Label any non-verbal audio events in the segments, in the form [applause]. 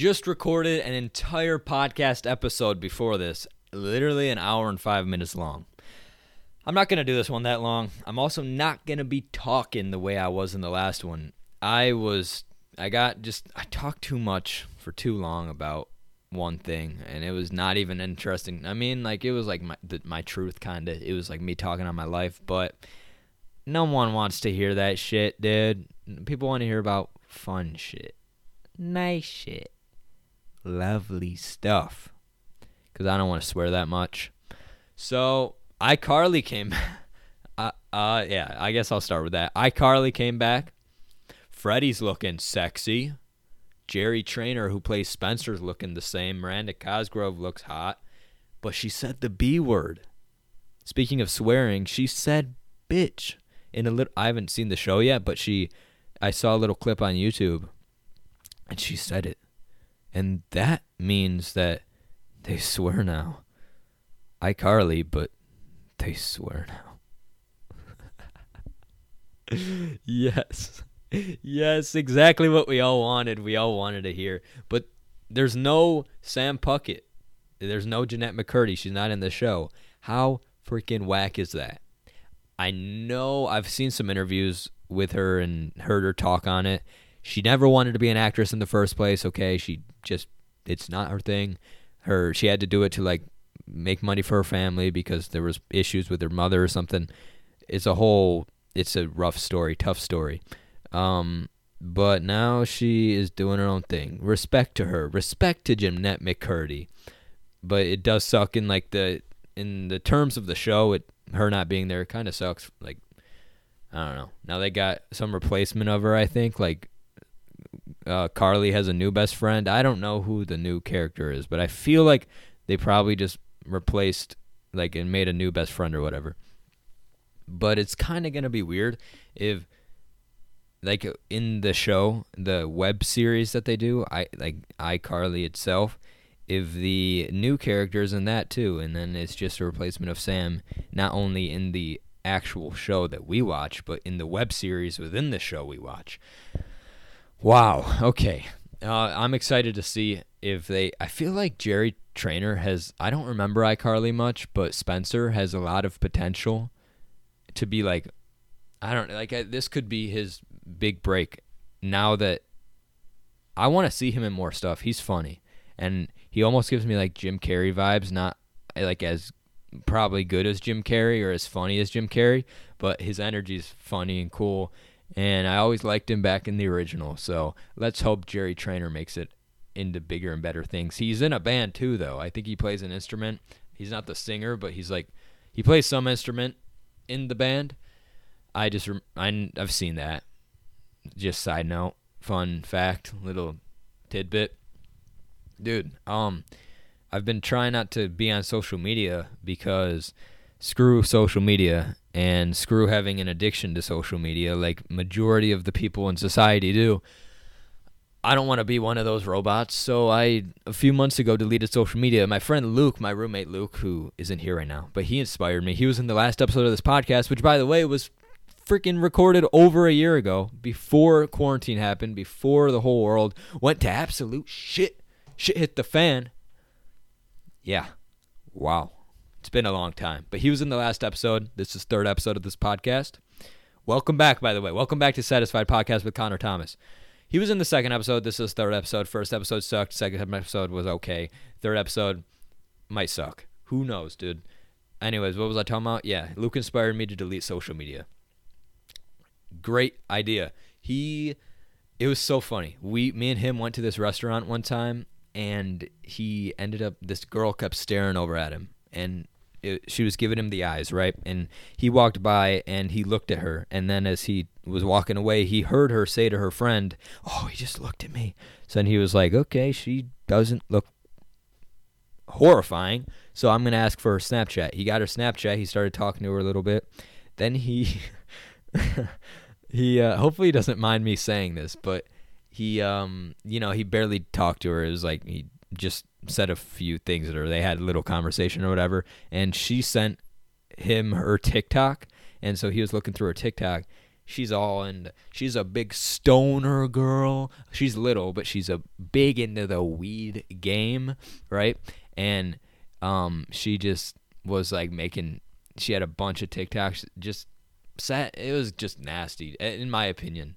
just recorded an entire podcast episode before this, literally an hour and five minutes long. I'm not going to do this one that long. I'm also not going to be talking the way I was in the last one. I was, I got just, I talked too much for too long about one thing, and it was not even interesting. I mean, like, it was like my, the, my truth, kind of. It was like me talking on my life, but no one wants to hear that shit, dude. People want to hear about fun shit, nice shit, lovely stuff. Because I don't want to swear that much. So iCarly came. [laughs] uh, uh, yeah, I guess I'll start with that. iCarly came back. Freddie's looking sexy. Jerry Trainor, who plays Spencer's looking the same. Miranda Cosgrove looks hot. But she said the B word. Speaking of swearing, she said bitch in a little I haven't seen the show yet, but she I saw a little clip on YouTube and she said it. And that means that they swear now. iCarly, but they swear now. [laughs] yes. Yes, exactly what we all wanted. We all wanted to hear. But there's no Sam Puckett. There's no Jennette McCurdy. She's not in the show. How freaking whack is that? I know I've seen some interviews with her and heard her talk on it. She never wanted to be an actress in the first place, okay? She just it's not her thing. Her she had to do it to like make money for her family because there was issues with her mother or something. It's a whole it's a rough story, tough story. Um but now she is doing her own thing. Respect to her. Respect to Jennette McCurdy. But it does suck in like the in the terms of the show, it her not being there kind of sucks. Like I don't know. Now they got some replacement of her. I think like uh, Carly has a new best friend. I don't know who the new character is, but I feel like they probably just replaced like and made a new best friend or whatever. But it's kind of gonna be weird if like in the show, the web series that they do, I like iCarly itself if the new characters in that too, and then it's just a replacement of Sam, not only in the actual show that we watch, but in the web series within the show we watch. Wow. Okay. Uh, I'm excited to see if they. I feel like Jerry Trainor has. I don't remember iCarly much, but Spencer has a lot of potential to be like. I don't like. This could be his big break. Now that I want to see him in more stuff. He's funny, and he almost gives me like Jim Carrey vibes, not like as probably good as Jim Carrey or as funny as Jim Carrey, but his energy is funny and cool. And I always liked him back in the original. So let's hope Jerry Trainor makes it into bigger and better things. He's in a band too, though. I think he plays an instrument. He's not the singer, but he's like he plays some instrument in the band. I just I, I've seen that. Just side note, fun fact, little tidbit dude, um, I've been trying not to be on social media because screw social media and screw having an addiction to social media like majority of the people in society do. I don't want to be one of those robots, so I a few months ago deleted social media. My friend Luke, my roommate Luke, who isn't here right now, but he inspired me. He was in the last episode of this podcast, which by the way was freaking recorded over a year ago, before quarantine happened, before the whole world went to absolute shit shit hit the fan. Yeah. Wow. It's been a long time. But he was in the last episode. This is third episode of this podcast. Welcome back, by the way. Welcome back to Satisfied Podcast with Connor Thomas. He was in the second episode. This is third episode. First episode sucked. Second episode was okay. Third episode might suck. Who knows, dude? Anyways, what was I talking about? Yeah, Luke inspired me to delete social media. Great idea. He it was so funny. We me and him went to this restaurant one time and he ended up this girl kept staring over at him and it, she was giving him the eyes right? And he walked by and he looked at her. And then as he was walking away he heard her say to her friend oh he just looked at me. So then he was like okay she doesn't look horrifying. So i'm going to ask for her snapchat. He got her snapchat. He started talking to her a little bit. Then he [laughs] he uh, hopefully he doesn't mind me saying this but he um you know he barely talked to her. It was like he just said a few things or they had a little conversation or whatever and she sent him her tiktok and so he was looking through her tiktok she's all and she's a big stoner girl. She's little, but she's a big into the weed game, right? And um, she just was like making. She had a bunch of TikToks. Just sat. It was just nasty, in my opinion.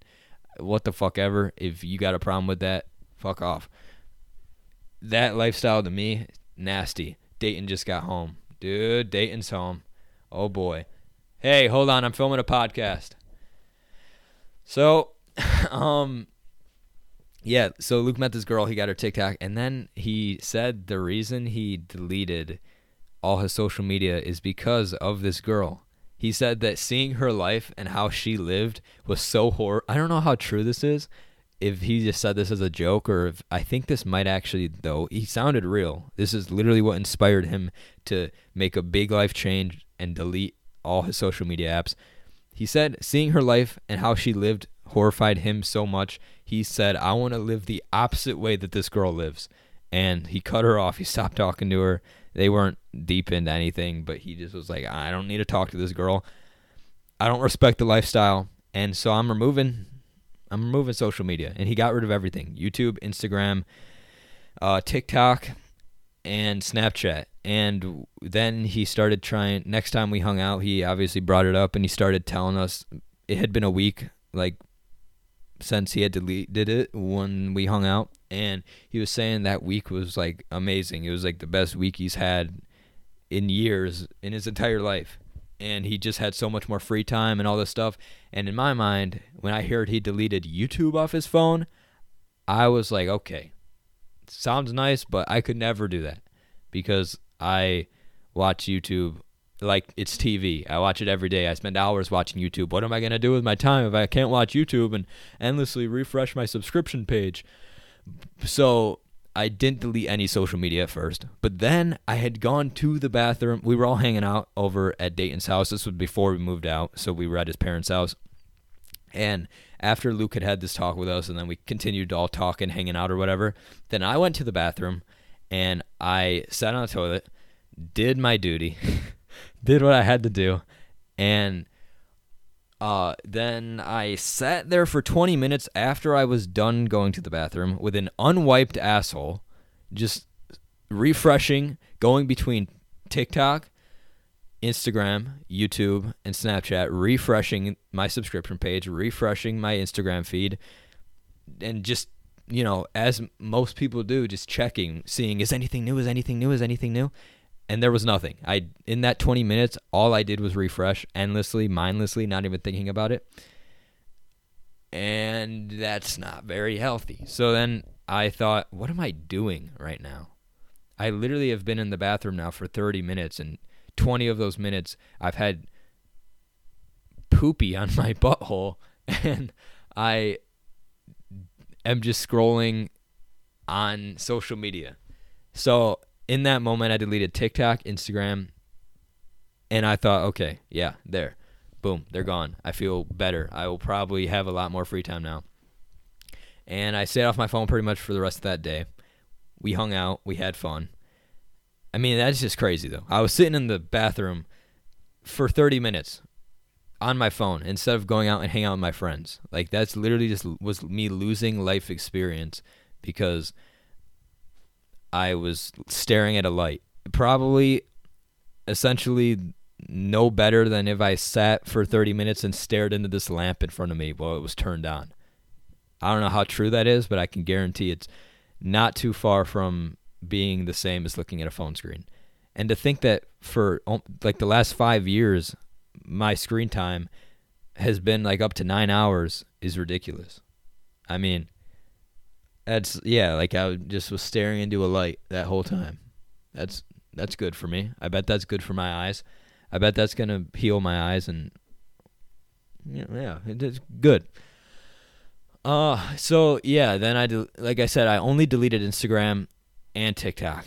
What the fuck ever. If you got a problem with that, fuck off. That lifestyle to me, nasty. Dayton just got home, dude. Dayton's home. Oh boy. Hey, hold on. I'm filming a podcast. So, [laughs] um, yeah. So Luke met this girl. He got her TikTok, and then he said the reason he deleted all his social media is because of this girl. He said that seeing her life and how she lived was so hor. I don't know how true this is. If he just said this as a joke, or if I think this might actually, though, he sounded real. This is literally what inspired him to make a big life change and delete all his social media apps. He said seeing her life and how she lived horrified him so much. He said, I want to live the opposite way that this girl lives. And he cut her off. He stopped talking to her. They weren't deep into anything, but he just was like, I don't need to talk to this girl. I don't respect the lifestyle. And so I'm removing I'm removing social media. And he got rid of everything. YouTube, Instagram, uh, TikTok, and Snapchat. And then he started trying. Next time we hung out, he obviously brought it up and he started telling us it had been a week, like since he had deleted it when we hung out. And he was saying that week was like amazing. It was like the best week he's had in years in his entire life. And he just had so much more free time and all this stuff. And in my mind, when I heard he deleted YouTube off his phone, I was like, okay, sounds nice, but I could never do that because I watch YouTube like it's TV. I watch it every day. I spend hours watching YouTube. What am I going to do with my time if I can't watch YouTube and endlessly refresh my subscription page? So I didn't delete any social media at first, but then I had gone to the bathroom. We were all hanging out over at Dayton's house. This was before we moved out, so we were at his parents' house. And after Luke had had this talk with us, and then we continued all talk and hanging out or whatever, then I went to the bathroom and I sat on the toilet, did my duty, [laughs] did what I had to do, and uh, then I sat there for 20 minutes after I was done going to the bathroom with an unwiped asshole, just refreshing, going between TikTok Instagram, YouTube, and Snapchat, refreshing my subscription page, refreshing my Instagram feed, and just, you know, as most people do, just checking, seeing is anything new, is anything new, is anything new? And there was nothing. I in that 20 minutes, all I did was refresh endlessly, mindlessly, not even thinking about it. And that's not very healthy. So then I thought, what am I doing right now? I literally have been in the bathroom now for 30 minutes and 20 of those minutes I've had poopy on [laughs] my butthole [laughs] and I am just scrolling on social media. So in that moment, I deleted TikTok, Instagram, and I thought, okay, yeah, there. Boom, they're gone. I feel better. I will probably have a lot more free time now. And I stayed off my phone pretty much for the rest of that day. We hung out, we had fun. I mean, that's just crazy though. I was sitting in the bathroom for 30 minutes on my phone instead of going out and hanging out with my friends. Like that's literally just was me losing life experience because I was staring at a light. Probably essentially no better than if I sat for 30 minutes and stared into this lamp in front of me while it was turned on. I don't know how true that is, but I can guarantee it's not too far from being the same as looking at a phone screen. And to think that for um, like the last five years, my screen time has been like up to nine hours is ridiculous. I mean, that's yeah, like I just was staring into a light that whole time. That's that's good for me. I bet that's good for my eyes. I bet that's gonna heal my eyes and yeah, it's good. Uh, so yeah, then I like I said, I only deleted Instagram and TikTok.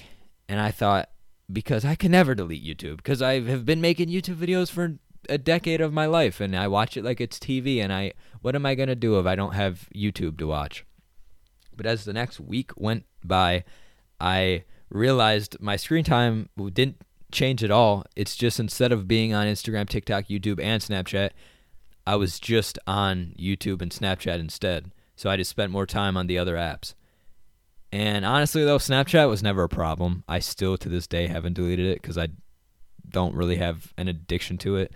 And I thought, because I can never delete YouTube, because I have been making YouTube videos for a decade of my life and I watch it like it's TV and I what am I to do if I don't have YouTube to watch? But as the next week went by, I realized my screen time didn't change at all. It's just instead of being on Instagram, TikTok, YouTube, and Snapchat, I was just on YouTube and Snapchat instead. So I just spent more time on the other apps. And honestly, though, Snapchat was never a problem. I still to this day haven't deleted it because I don't really have an addiction to it.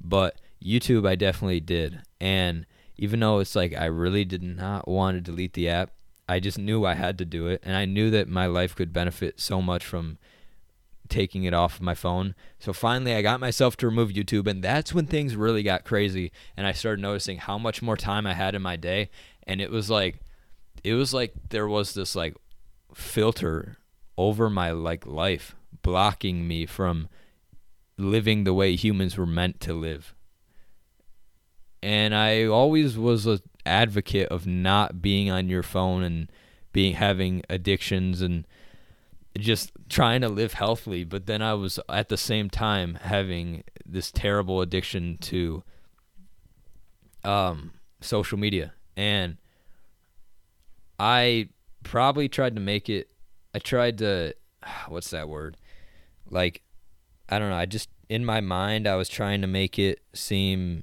But YouTube, I definitely did. And even though it's like I really did not want to delete the app, I just knew I had to do it. And I knew that my life could benefit so much from taking it off of my phone. So finally, I got myself to remove YouTube, and that's when things really got crazy. And I started noticing how much more time I had in my day, and it was like, it was like there was this like filter over my like life, blocking me from living the way humans were meant to live. And I always was an advocate of not being on your phone and being having addictions and just trying to live healthily, but then I was at the same time having this terrible addiction to um, social media. And I probably tried to make it, I tried to, [sighs] what's that word? Like, I don't know. I just, in my mind, I was trying to make it seem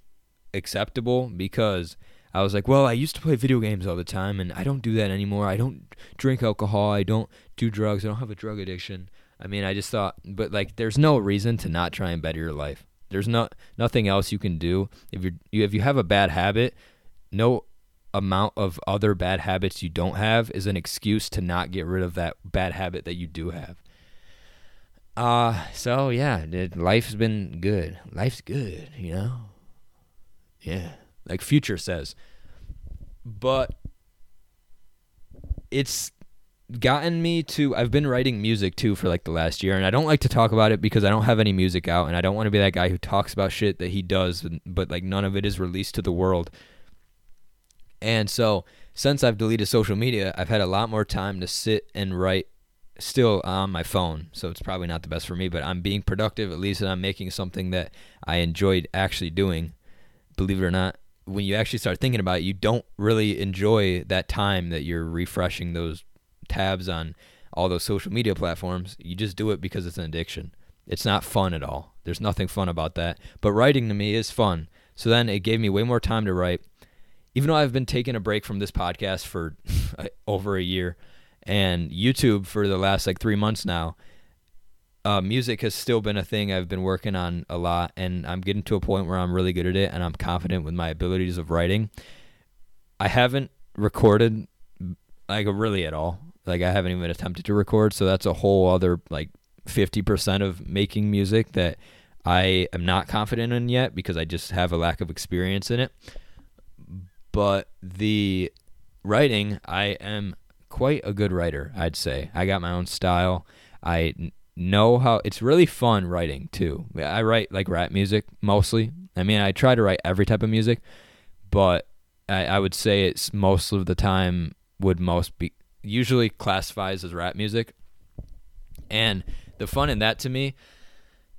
acceptable because I was like, well, I used to play video games all the time, and I don't do that anymore. I don't drink alcohol. I don't do drugs. I don't have a drug addiction. I mean, I just thought, but like, there's no reason to not try and better your life. There's not nothing else you can do if you're if you have a bad habit. No amount of other bad habits you don't have is an excuse to not get rid of that bad habit that you do have. Uh so yeah, life's been good. Life's good, you know. Yeah like Future says. But it's gotten me to I've been writing music too for like the last year and I don't like to talk about it because I don't have any music out and I don't want to be that guy who talks about shit that he does but like none of it is released to the world. And so since I've deleted social media, I've had a lot more time to sit and write still on my phone. So it's probably not the best for me, but I'm being productive at least and I'm making something that I enjoyed actually doing, believe it or not when you actually start thinking about it, you don't really enjoy that time that you're refreshing those tabs on all those social media platforms. You just do it because it's an addiction. It's not fun at all. There's nothing fun about that. But writing to me is fun. So then it gave me way more time to write. Even though I've been taking a break from this podcast for [laughs] over a year and YouTube for the last like three months now, uh, music has still been a thing I've been working on a lot, and I'm getting to a point where I'm really good at it, and I'm confident with my abilities of writing. I haven't recorded like really at all. Like I haven't even attempted to record, so that's a whole other like 50% of making music that I am not confident in yet because I just have a lack of experience in it. But the writing, I am quite a good writer, I'd say. I got my own style. I know how it's really fun writing too. I write like rap music mostly. I mean, I try to write every type of music, but I, I would say it's most of the time would most be usually classifies as rap music. And the fun in that to me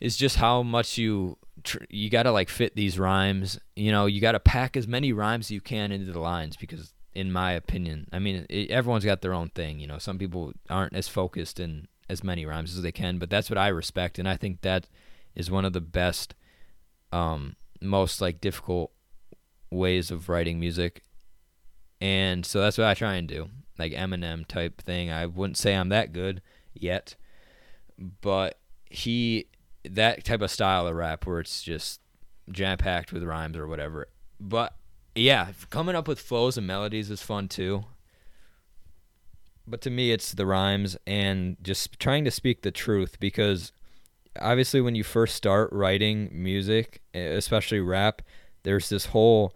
is just how much you tr- you got to like fit these rhymes. You know, you got to pack as many rhymes you can into the lines because in my opinion, I mean, it, everyone's got their own thing, you know. Some people aren't as focused in as many rhymes as they can, but that's what I respect, and I think that is one of the best, um, most like difficult ways of writing music, and so that's what I try and do, like Eminem type thing. I wouldn't say I'm that good yet, but he that type of style of rap where it's just jam packed with rhymes or whatever. But yeah, coming up with flows and melodies is fun too. But to me, it's the rhymes and just trying to speak the truth because obviously, when you first start writing music, especially rap, there's this whole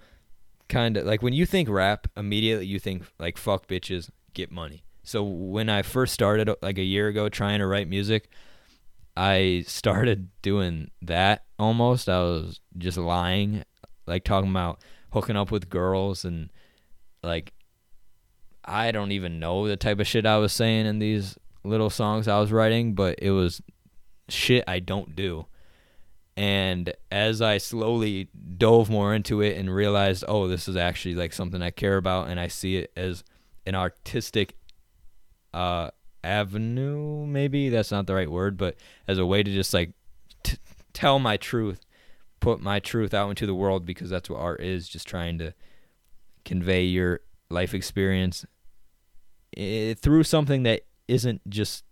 kind of like when you think rap, immediately you think like fuck bitches, get money. So when I first started uh, like a year ago trying to write music, I started doing that almost. I was just lying, like talking about hooking up with girls and like I don't even know the type of shit I was saying in these little songs I was writing, but it was shit I don't do. And as I slowly dove more into it and realized, oh, this is actually like something I care about and I see it as an artistic uh, avenue, maybe that's not the right word, but as a way to just like t- tell my truth put my truth out into the world because that's what art is, just trying to convey your life experience eh, through something that isn't just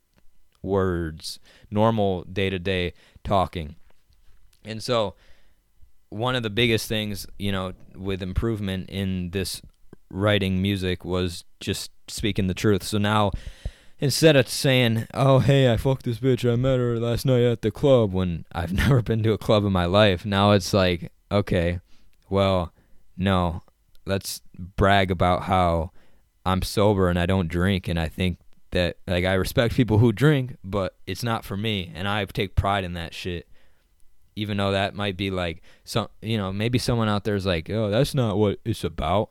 words, normal day-to-day talking. And so one of the biggest things, you know, with improvement in this writing music was just speaking the truth. So now instead of saying, "Oh, hey, I fucked this bitch. I met her last night at the club," when I've [laughs] never been to a club in my life, now it's like, okay, well, no, let's brag about how I'm sober and I don't drink, and I think that like I respect people who drink, but it's not for me, and I take pride in that shit. Even though that might be like some, you know, maybe someone out there is like, "Oh, that's not what it's about."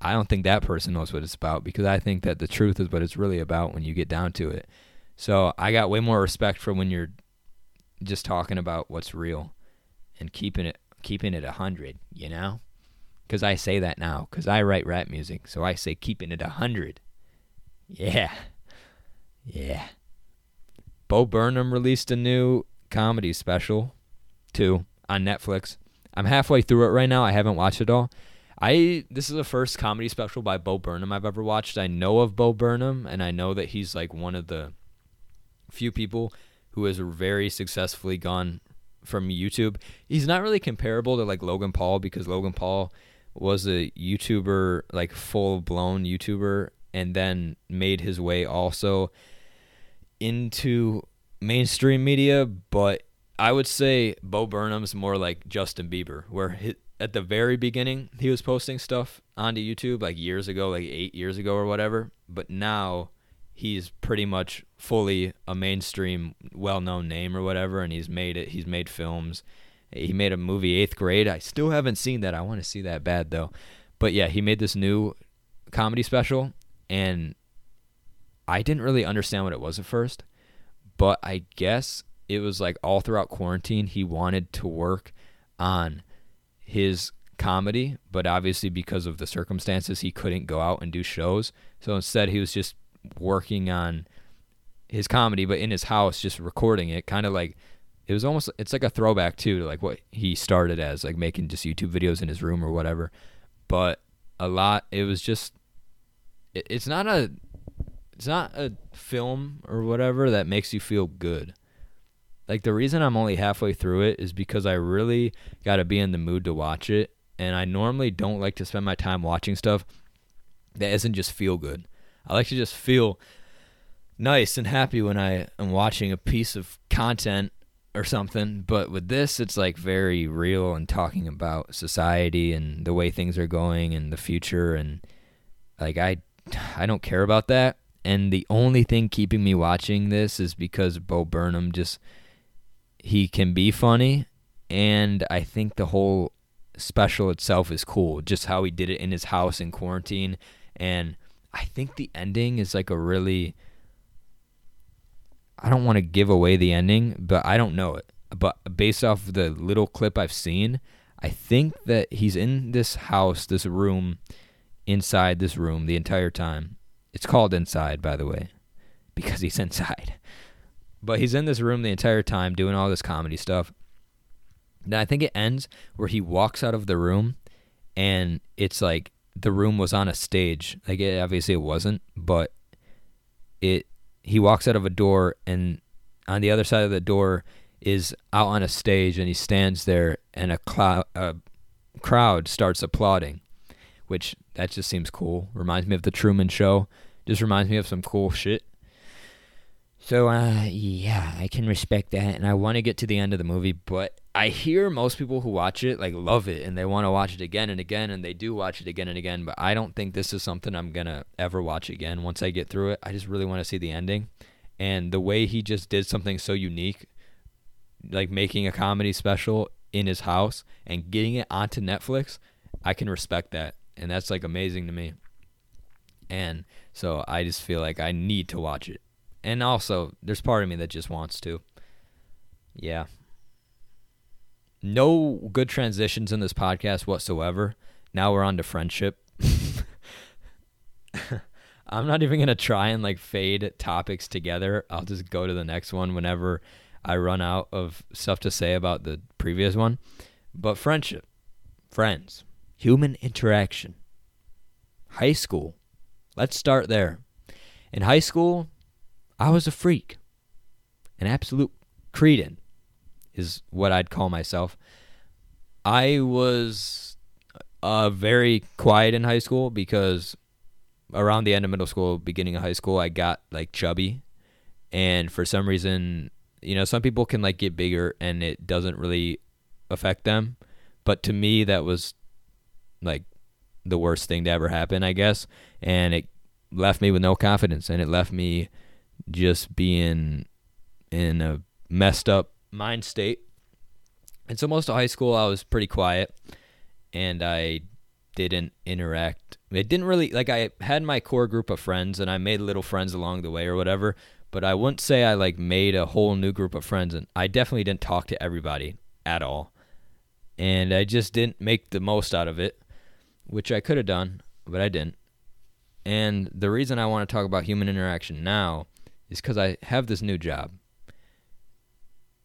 I don't think that person knows what it's about because I think that the truth is what it's really about when you get down to it. So I got way more respect for when you're just talking about what's real and keeping it keeping it a hundred, you know? Because I say that now because I write rap music, so I say keeping it a hundred. Yeah, yeah. Bo Burnham released a new comedy special, too, on Netflix. I'm halfway through it right now. I haven't watched it all. I this is the first comedy special by Bo Burnham I've ever watched. I know of Bo Burnham and I know that he's like one of the few people who has very successfully gone from YouTube. He's not really comparable to like Logan Paul because Logan Paul was a YouTuber, like full blown YouTuber, and then made his way also into mainstream media. But I would say Bo Burnham's more like Justin Bieber, where at the very beginning he was posting stuff onto YouTube like years ago, like eight years ago or whatever. But now he's pretty much fully a mainstream, well-known name or whatever, and he's made it. He's made films. He made a movie Eighth Grade. I still haven't seen that. I want to see that bad though. But yeah, he made this new comedy special, and I didn't really understand what it was at first. But I guess it was like all throughout quarantine, he wanted to work on his comedy, but obviously because of the circumstances, he couldn't go out and do shows. So instead, he was just working on his comedy, but in his house, just recording it, kind of like it was almost it's like a throwback too to like what he started as, like making just YouTube videos in his room or whatever. But a lot, it was just it, it's not a it's not a film or whatever that makes you feel good. Like the reason I'm only halfway through it is because I really got to be in the mood to watch it, and I normally don't like to spend my time watching stuff that isn't just feel good. I like to just feel nice and happy when I am watching a piece of content or something. But with this, it's like very real and talking about society and the way things are going and the future and like I I don't care about that. And the only thing keeping me watching this is because Bo Burnham just he can be funny, and I think the whole special itself is cool. Just how he did it in his house in quarantine, and I think the ending is like a really. I don't want to give away the ending, but I don't know it. But based off the little clip I've seen, I think that he's in this house, this room, inside this room the entire time. It's called Inside, by the way, because he's [laughs] inside. But he's in this room the entire time doing all this comedy stuff. Then I think it ends where he walks out of the room and it's like the room was on a stage. Like it, obviously it wasn't, but it he walks out of a door and on the other side of the door is out on a stage and he stands there and a cloud a crowd starts applauding, which that just seems cool. Reminds me of the Truman show. Just reminds me of some cool shit. So, uh, yeah, I can respect that, and I want to get to the end of the movie, but I hear most people who watch it like love it, and they want to watch it again and again, and they do watch it again and again. But I don't think this is something I'm gonna ever watch again. Once I get through it, I just really want to see the ending, and the way he just did something so unique, like making a comedy special in his house and getting it onto Netflix, I can respect that, and that's like amazing to me. And so I just feel like I need to watch it and also there's part of me that just wants to. Yeah. No good transitions in this podcast whatsoever. Now we're on to friendship. [laughs] I'm not even gonna try and like fade topics together. I'll just go to the next one whenever I run out of stuff to say about the previous one. But friendship, friends, human interaction, high school. Let's start there. In high school, I was a freak, an absolute cretin is what I'd call myself. I was uh, very quiet in high school because around the end of middle school, beginning of high school, I got like chubby, and for some reason, you know, some people can like get bigger and it doesn't really affect them, but to me, that was like the worst thing to ever happen, I guess, and it left me with no confidence, and it left me just being in a messed up mind state. And so most of high school, I was pretty quiet, and I didn't interact. It didn't really like I had my core group of friends, and I made little friends along the way or whatever. But I wouldn't say I like made a whole new group of friends, and I definitely didn't talk to everybody at all. And I just didn't make the most out of it, which I could have done, but I didn't. And the reason I want to talk about human interaction now is because I have this new job.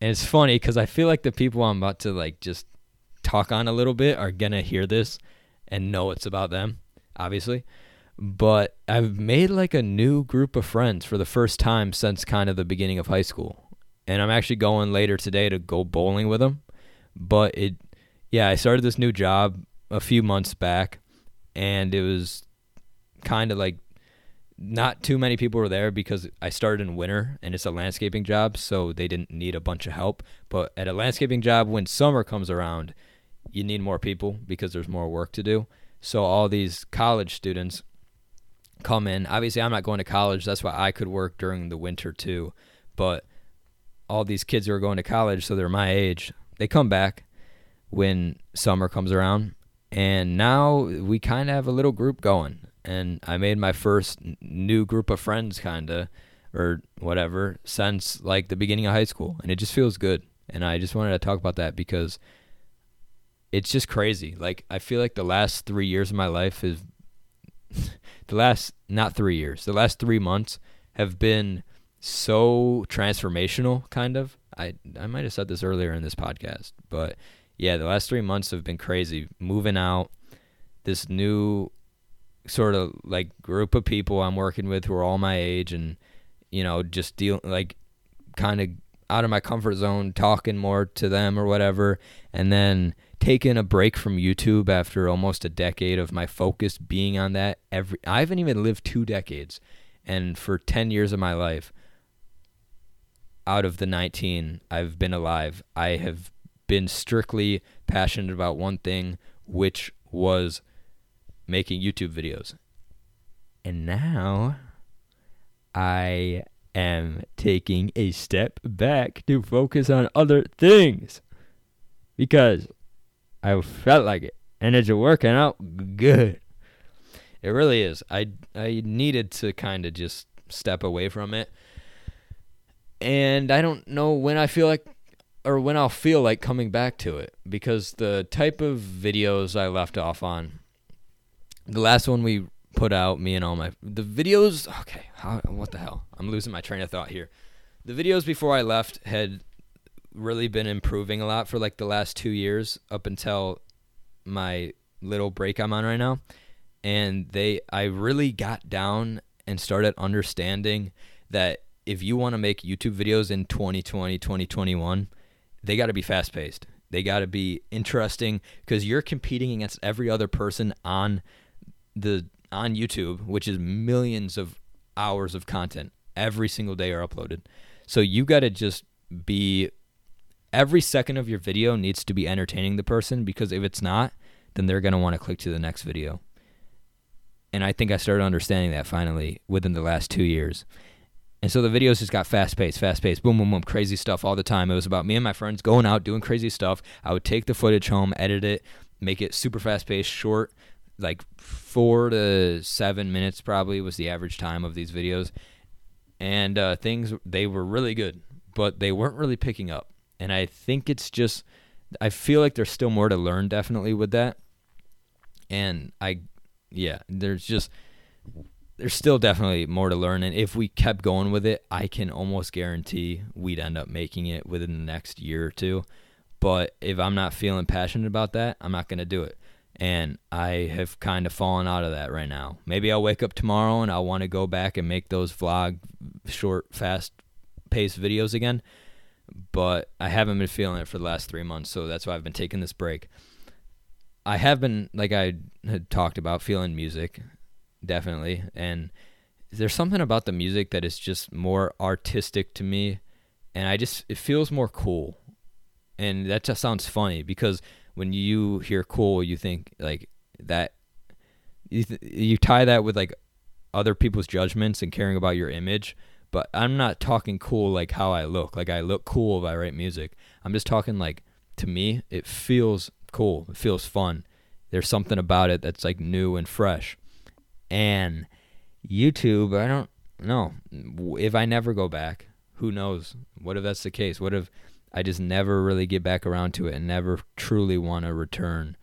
And it's funny because I feel like the people I'm about to like just talk on a little bit are gonna hear this and know it's about them, obviously. But I've made like a new group of friends for the first time since kind of the beginning of high school. And I'm actually going later today to go bowling with them. But it yeah, I started this new job a few months back and it was kind of like not too many people were there because I started in winter and it's a landscaping job, so they didn't need a bunch of help. But at a landscaping job, when summer comes around, you need more people because there's more work to do. So all these college students come in. Obviously, I'm not going to college. That's why I could work during the winter too. But all these kids who are going to college, so they're my age, they come back when summer comes around. And now we kind of have a little group going and I made my first new group of friends, kinda, or whatever, since like the beginning of high school, and it just feels good. And I just wanted to talk about that because it's just crazy. Like I feel like the last three years of my life is [laughs] the last not three years, the last three months have been so transformational. Kind of. I I might have said this earlier in this podcast, but yeah, the last three months have been crazy. Moving out, this new sort of like group of people I'm working with who are all my age and you know just deal like kind of out of my comfort zone talking more to them or whatever. And then taking a break from YouTube after almost a decade of my focus being on that every I haven't even lived 2 decades. And for 10 years of my life out of the 19 I've been alive I have been strictly passionate about one thing which was making YouTube videos. And now I am taking a step back to focus on other things because I felt like it and it's working out good. It really is. I I needed to kind of just step away from it. And I don't know when I feel like or when I'll feel like coming back to it because the type of videos I left off on the last one we put out, me and all my the videos. Okay, how, what the hell? I'm losing my train of thought here. The videos before I left had really been improving a lot for like the last two years up until my little break I'm on right now, and they I really got down and started understanding that if you want to make YouTube videos in 2020, 2021, they got to be fast paced. They got to be interesting because you're competing against every other person on the on YouTube, which is millions of hours of content every single day are uploaded. So you got to just be every second of your video needs to be entertaining the person because if it's not, then they're going to want to click to the next video. And I think I started understanding that finally within the last 2 years. And so the videos just got fast paced, fast paced, boom, boom, boom, crazy stuff all the time. It was about me and my friends going out, doing crazy stuff. I would take the footage home, edit it, make it super fast paced, short, like four to seven minutes probably was the average time of these videos, and uh, things they were really good, but they weren't really picking up. And I think it's just I feel like there's still more to learn definitely with that. And I yeah, there's just there's still definitely more to learn. And if we kept going with it, I can almost guarantee we'd end up making it within the next year or two. But if I'm not feeling passionate about that, I'm not going to do it. And I have kind of fallen out of that right now. Maybe I'll wake up tomorrow and I'll want to go back and make those vlog, short, fast paced videos again. But I haven't been feeling it for the last three months. So that's why I've been taking this break. I have been, like I had talked about, feeling music definitely. And there's something about the music that is just more artistic to me, and I just it feels more cool. And that just sounds funny because when you hear cool, you think like that. You th- you tie that with like other people's judgments and caring about your image. But I'm not talking cool like how I look. Like I look cool if I write music. I'm just talking like to me, it feels cool. It feels fun. There's something about it that's like new and fresh. And YouTube, I don't know. If I never go back, who knows? What if that's the case? What if I just never really get back around to it and never truly want to return?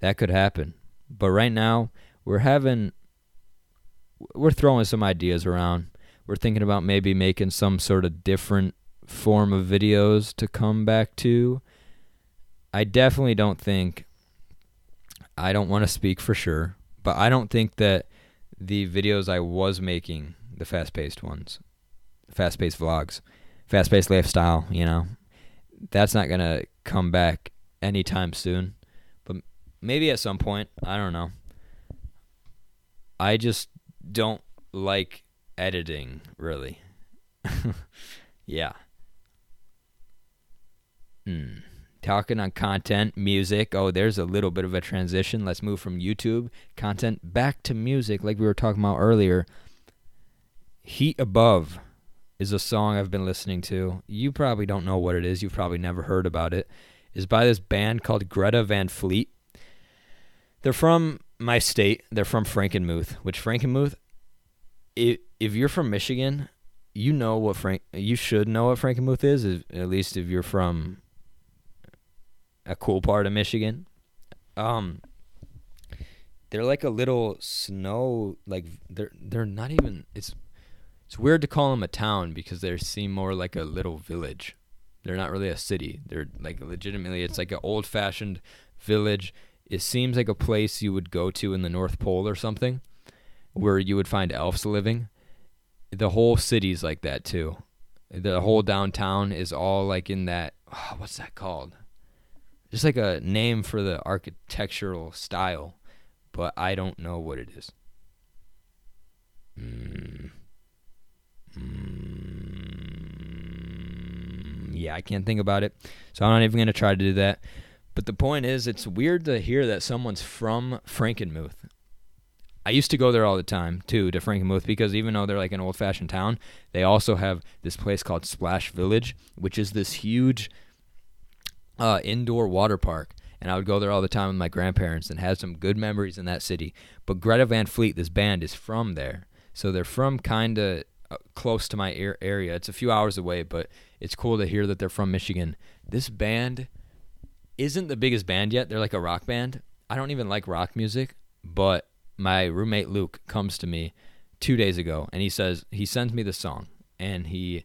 That could happen. But right now, we're having we're throwing some ideas around. We're thinking about maybe making some sort of different form of videos to come back to. I definitely don't think I don't want to speak for sure, but I don't think that the videos I was making, the fast paced ones, fast paced vlogs, fast paced lifestyle, you know, that's not to come back anytime soon. But maybe at some point. I don't know. I just don't like editing, really. [laughs] yeah. Hmm talking on content, music. Oh, there's a little bit of a transition. Let's move from YouTube content back to music, like we were talking about earlier. Heat Above is a song I've been listening to. You probably don't know what it is. You've probably never heard about it. Is by this band called Greta Van Fleet. They're from my state. They're from Frankenmuth, which Frankenmuth, if, if you're from Michigan, you know what Frank. You should know what Frankenmuth is. At least if you're from a cool part of Michigan. Um, they're like a little snow like they're they're not even it's it's weird to call them a town because they seem more like a little village. They're not really a city. They're like legitimately it's like an old fashioned village. It seems like a place you would go to in the North Pole or something where you would find elves living. The whole city's like that too. The whole downtown is all like in that oh, what's that called? just like a name for the architectural style, but I don't know what it is. Mm. Mm. Yeah, I can't think about it. So I'm not even going to try to do that. But the point is, it's weird to hear that someone's from Frankenmuth. I used to go there all the time too to Frankenmuth because even though they're like an old fashioned town, they also have this place called Splash Village, which is this huge uh, indoor water park, and I would go there all the time with my grandparents and had some good memories in that city. But Greta Van Fleet, this band, is from there, so they're from kind of close to my area. It's a few hours away, but it's cool to hear that they're from Michigan. This band isn't the biggest band yet. They're like a rock band. I don't even like rock music, but my roommate Luke comes to me two days ago and he says he sends me the song and he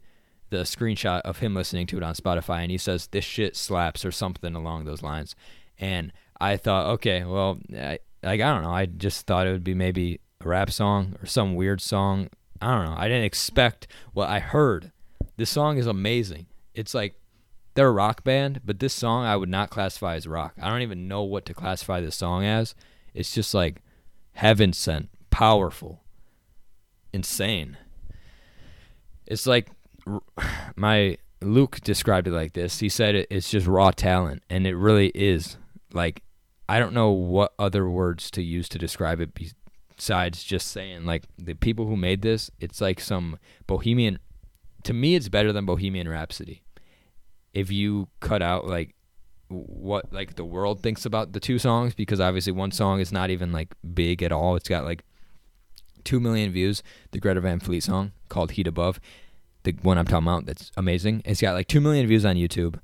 the screenshot of him listening to it on Spotify, and he says this shit slaps or something along those lines. And I thought, okay, well, I, like I don't know, I just thought it would be maybe a rap song or some weird song. I don't know. I didn't expect what I heard. This song is amazing. It's like they're a rock band, but this song I would not classify as rock. I don't even know what to classify this song as. It's just like heaven sent, powerful, insane. It's like [sighs] my Luke described it like this. He said it, it's just raw talent, and it really is. Like I don't know what other words to use to describe it besides just saying like the people who made this. It's like some Bohemian. To me, it's better than Bohemian Rhapsody. If you cut out like what like the world thinks about the two songs, because obviously one song is not even like big at all. It's got like two million views. The Greta Van Fleet song called "Heat Above." the one I'm talking about that's amazing. It's got like 2 million views on YouTube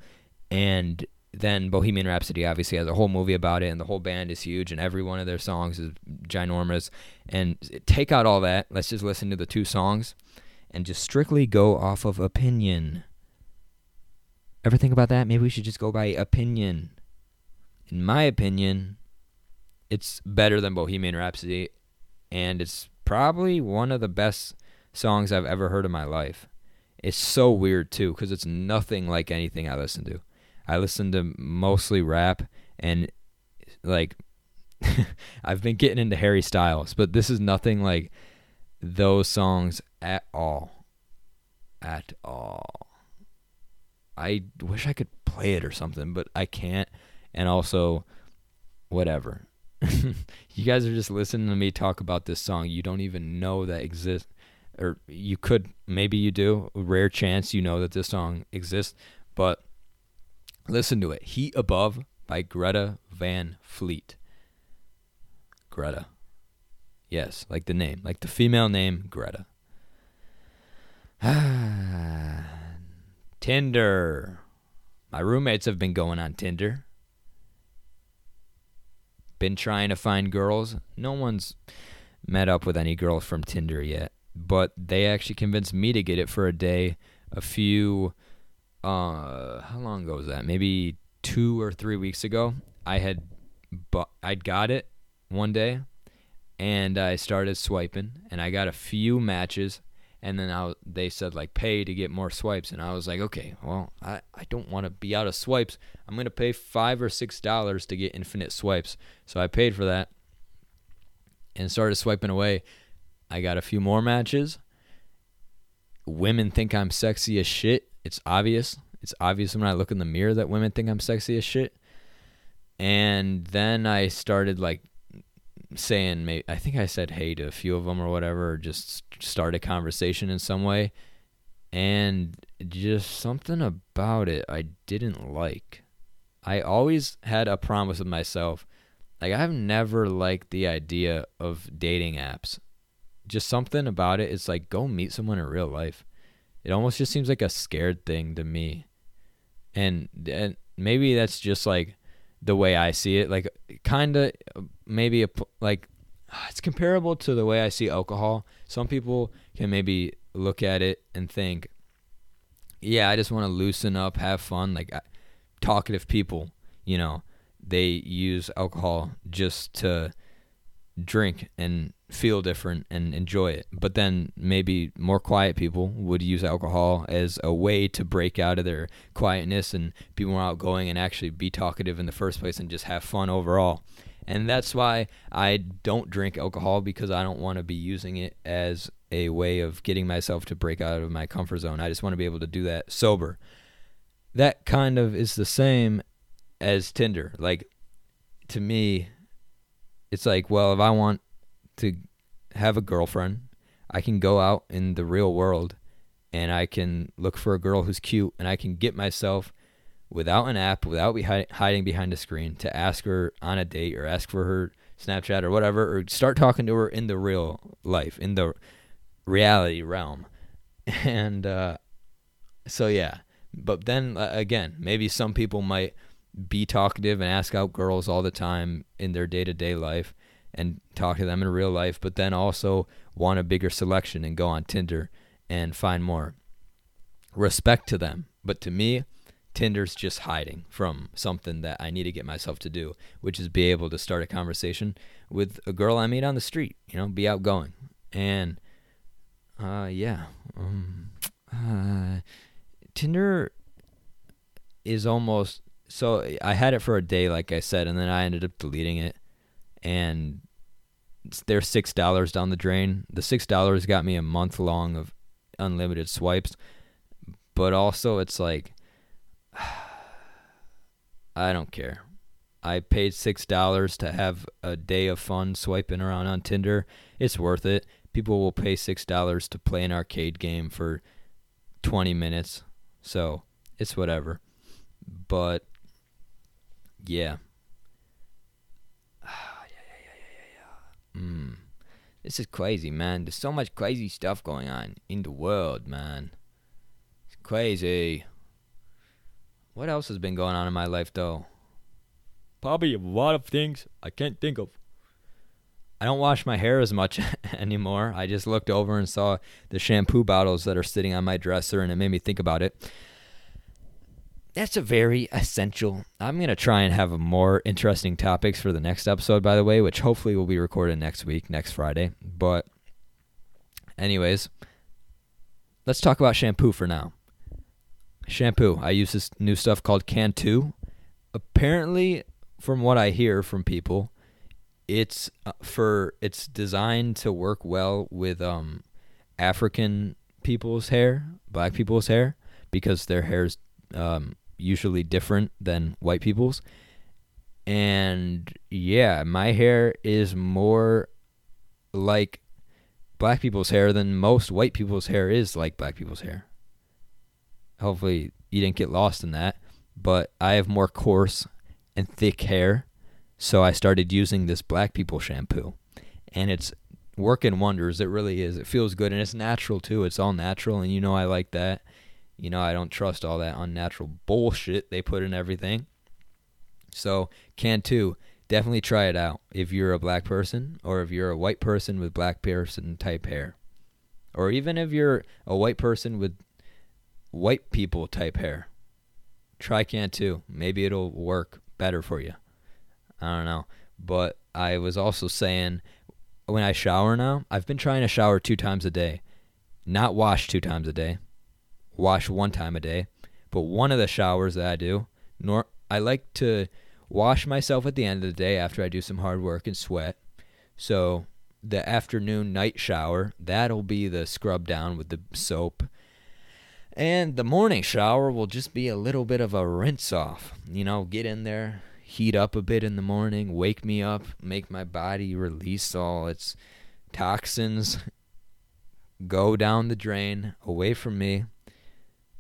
and then Bohemian Rhapsody obviously has a whole movie about it, and the whole band is huge, and every one of their songs is ginormous. And take out all that. Let's just listen to the two songs, and just strictly go off of opinion. Ever think about that? Maybe we should just go by opinion. In my opinion, it's better than Bohemian Rhapsody, and it's probably one of the best songs I've ever heard in my life. It's so weird too, because it's nothing like anything I listen to. I listen to mostly rap and like [laughs] I've been getting into Harry Styles, but this is nothing like those songs at all. At all. I wish I could play it or something, but I can't. And also, whatever. [laughs] you guys are just listening to me talk about this song. You don't even know that exists. Or you could, maybe you do. Rare chance you know that this song exists. But Listen to it. Heat Above by Greta Van Fleet. Greta. Yes, like the name, like the female name, Greta. [sighs] Tinder. My roommates have been going on Tinder. Been trying to find girls. No one's met up with any girls from Tinder yet, but they actually convinced me to get it for a day a few uh how long ago was that? Maybe two or three weeks ago. I had but I'd got it one day and I started swiping and I got a few matches and then I, they said like pay to get more swipes and I was like okay well I, I don't want to be out of swipes I'm gonna pay five or six dollars to get infinite swipes so I paid for that and started swiping away I got a few more matches women think I'm sexy as shit it's obvious. It's obvious when I look in the mirror that women think I'm sexy as shit. And then I started like saying, maybe, I think I said hey to a few of them or whatever, or just start a conversation in some way. And just something about it I didn't like. I always had a promise with myself. Like, I've never liked the idea of dating apps. Just something about it. It's like, go meet someone in real life. It almost just seems like a scared thing to me. And and maybe that's just like the way I see it. Like kind of maybe a, like [sighs] it's comparable to the way I see alcohol. Some people can maybe look at it and think, yeah, I just want to loosen up, have fun. Like uh, talkative people, you know, they use alcohol just to drink and feel different and enjoy it. But then maybe more quiet people would use alcohol as a way to break out of their quietness and be more outgoing and actually be talkative in the first place and just have fun overall. And that's why I don't drink alcohol because I don't want to be using it as a way of getting myself to break out of my comfort zone. I just want to be able to do that sober. That kind of is the same as Tinder. Like to me, it's like, well, if I want to have a girlfriend, I can go out in the real world and I can look for a girl who's cute and I can get myself without an app, without be hiding behind a screen to ask her on a date or ask for her Snapchat or whatever or start talking to her in the real life, in the reality realm. [laughs] And uh, so yeah, but then uh, again, maybe some people might be talkative and ask out girls all the time in their day-to-day life and talk to them in real life, but then also want a bigger selection and go on Tinder and find more. Respect to them. But to me, Tinder's just hiding from something that I need to get myself to do, which is be able to start a conversation with a girl I meet on the street, you know, be outgoing. And uh yeah. Um uh, Tinder is almost so I had it for a day like I said and then I ended up deleting it and they're six dollars down the drain. The six dollars got me a month long of unlimited swipes, but also it's like [sighs] I don't care. I paid six dollars to have a day of fun swiping around on Tinder. It's worth it. People will pay six dollars to play an arcade game for twenty minutes, so it's whatever. But yeah, Mm. This is crazy, man. There's so much crazy stuff going on in the world, man. It's crazy. What else has been going on in my life though? Probably a lot of things I can't think of. I don't wash my hair as much [laughs] anymore. I just looked over and saw the shampoo bottles that are sitting on my dresser and it made me think about it. That's a very essential. I'm going to try and have more interesting topics for the next episode, by the way, which hopefully will be recorded next week, next Friday. But, anyways, let's talk about shampoo for now. Shampoo. I use this new stuff called Cantu. Apparently, from what I hear from people, it's uh, for it's designed to work well with um African people's hair, black people's hair because their hair's um usually different than white people's. And yeah, my hair is more like black people's hair than most white people's hair is like black people's hair. Hopefully, you didn't get lost in that. But I have more coarse and thick hair, so I started using this black people shampoo. And it's working wonders. It really is. It feels good and it's natural too. It's all natural, and you know I like that. You know, I don't trust all that unnatural bullshit they put in everything. So, Cantu, definitely try it out if you're a black person or if you're a white person with black person type hair. Or even if you're a white person with white people type hair. Try Cantu. Maybe it'll work better for you. I don't know. But I was also saying when I shower now, I've been trying to shower two times a day. Not wash two times a day wash one time a day. But one of the showers that I do, nor I like to wash myself at the end of the day after I do some hard work and sweat. So the afternoon night shower, that'll be the scrub down with the soap. And the morning shower will just be a little bit of a rinse off. You know, get in there, heat up a bit in the morning, wake me up, make my body release all its toxins, go down the drain away from me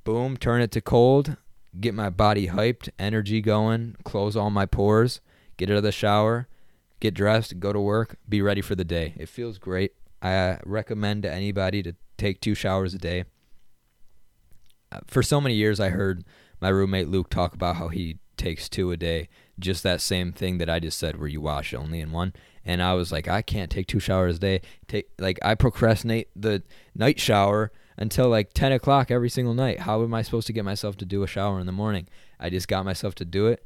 boom, turn it to cold, get my body hyped, energy going, close all my pores, get out of the shower, get dressed, go to work, be ready for the day. It feels great. I recommend to anybody to take two showers a day. Uh, for so many years, I heard my roommate Luke talk about how he takes two a day. Just that same thing that I just said, where you wash only in one. And I was like, I can't take two showers a day. Take like I procrastinate the night shower until like 10 o'clock every single night. How am I supposed to get myself to do a shower in the morning? I just got myself to do it.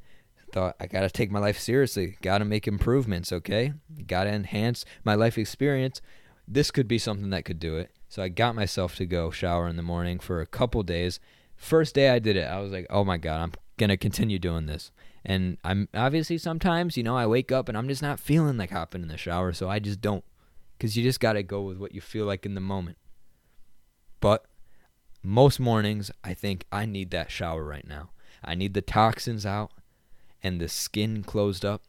Thought I got to take my life seriously. Got to make improvements, okay? Got to enhance my life experience. This could be something that could do it. So I got myself to go shower in the morning for a couple days. First day I did it, I was like, "Oh my god, I'm going to continue doing this." And I'm obviously sometimes, you know, I wake up and I'm just not feeling like hopping in the shower, so I just don't cuz you just got to go with what you feel like in the moment. But most mornings, I think I need that shower right now. I need the toxins out and the skin closed up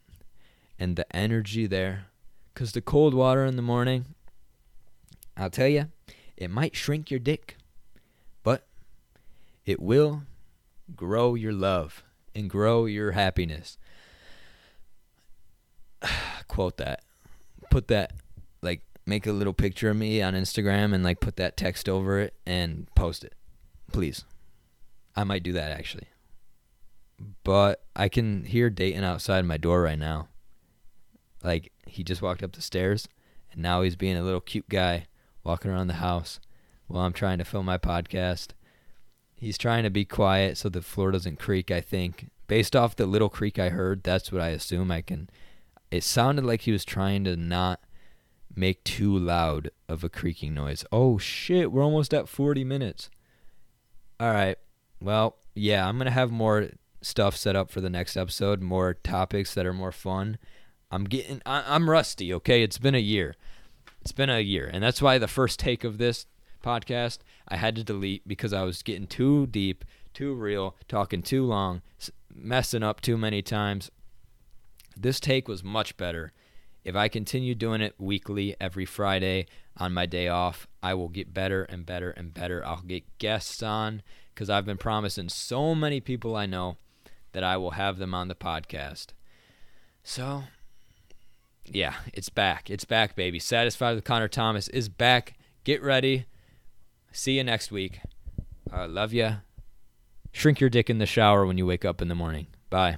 and the energy there. Because the cold water in the morning, I'll tell you, it might shrink your dick, but it will grow your love and grow your happiness. [sighs] Quote that. Put that make a little picture of me on Instagram and like put that text over it and post it. Please. I might do that actually. But I can hear Dayton outside my door right now. Like he just walked up the stairs and now he's being a little cute guy walking around the house while I'm trying to film my podcast. He's trying to be quiet so the floor doesn't creak, I think. Based off the little creak I heard, that's what I assume I can it sounded like he was trying to not make too loud of a creaking noise. Oh shit, we're almost at 40 minutes. All right. Well, yeah, I'm going to have more stuff set up for the next episode, more topics that are more fun. I'm getting I, am rusty, okay? It's been a year. It's been a year. And that's why the first take of this podcast I had to delete because I was getting too deep, too real, talking too long, messing up too many times. This take was much better if I continue doing it weekly every Friday on my day off, I will get better and better and better. I'll get guests on because I've been promising so many people I know that I will have them on the podcast. So, yeah, it's back. It's back, baby. Satisfied with Connor Thomas is back. Get ready. See you next week. I love you. Shrink your dick in the shower when you wake up in the morning. Bye.